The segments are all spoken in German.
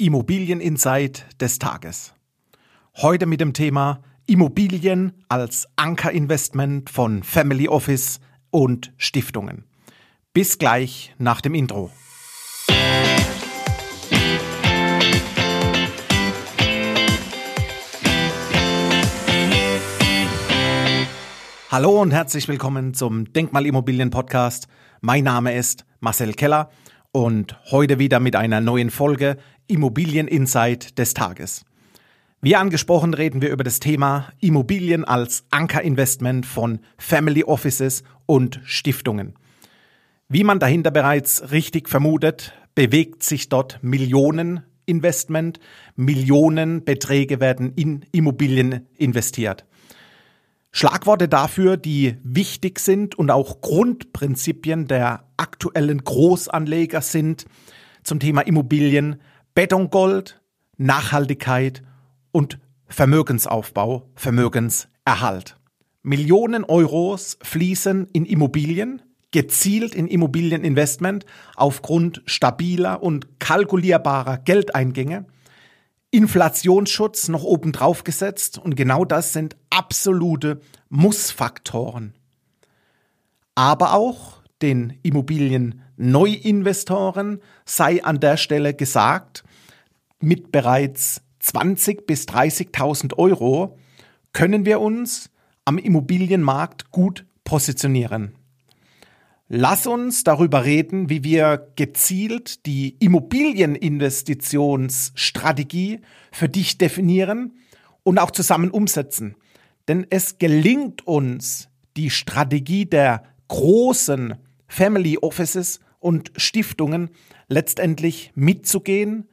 Immobilieninsight des Tages. Heute mit dem Thema Immobilien als Ankerinvestment von Family Office und Stiftungen. Bis gleich nach dem Intro. Hallo und herzlich willkommen zum Denkmalimmobilien Podcast. Mein Name ist Marcel Keller und heute wieder mit einer neuen Folge Immobilien Insight des Tages. Wie angesprochen reden wir über das Thema Immobilien als Ankerinvestment von Family Offices und Stiftungen. Wie man dahinter bereits richtig vermutet, bewegt sich dort Millioneninvestment, Millionenbeträge werden in Immobilien investiert. Schlagworte dafür, die wichtig sind und auch Grundprinzipien der aktuellen Großanleger sind zum Thema Immobilien, Betongold, Nachhaltigkeit und Vermögensaufbau, Vermögenserhalt. Millionen Euros fließen in Immobilien, gezielt in Immobilieninvestment aufgrund stabiler und kalkulierbarer Geldeingänge – Inflationsschutz noch obendrauf gesetzt und genau das sind absolute Mussfaktoren. Aber auch den Immobilien-Neuinvestoren sei an der Stelle gesagt, mit bereits 20 bis 30.000 Euro können wir uns am Immobilienmarkt gut positionieren. Lass uns darüber reden, wie wir gezielt die Immobilieninvestitionsstrategie für dich definieren und auch zusammen umsetzen. Denn es gelingt uns, die Strategie der großen Family Offices und Stiftungen letztendlich mitzugehen,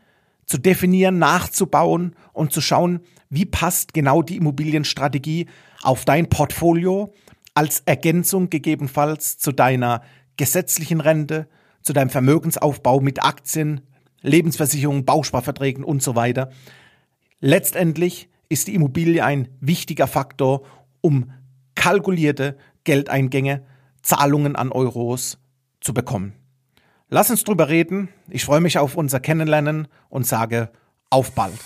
zu definieren, nachzubauen und zu schauen, wie passt genau die Immobilienstrategie auf dein Portfolio als Ergänzung gegebenenfalls zu deiner gesetzlichen Rente, zu deinem Vermögensaufbau mit Aktien, Lebensversicherungen, Bausparverträgen und so weiter. Letztendlich ist die Immobilie ein wichtiger Faktor, um kalkulierte Geldeingänge, Zahlungen an Euros zu bekommen. Lass uns drüber reden. Ich freue mich auf unser Kennenlernen und sage auf bald.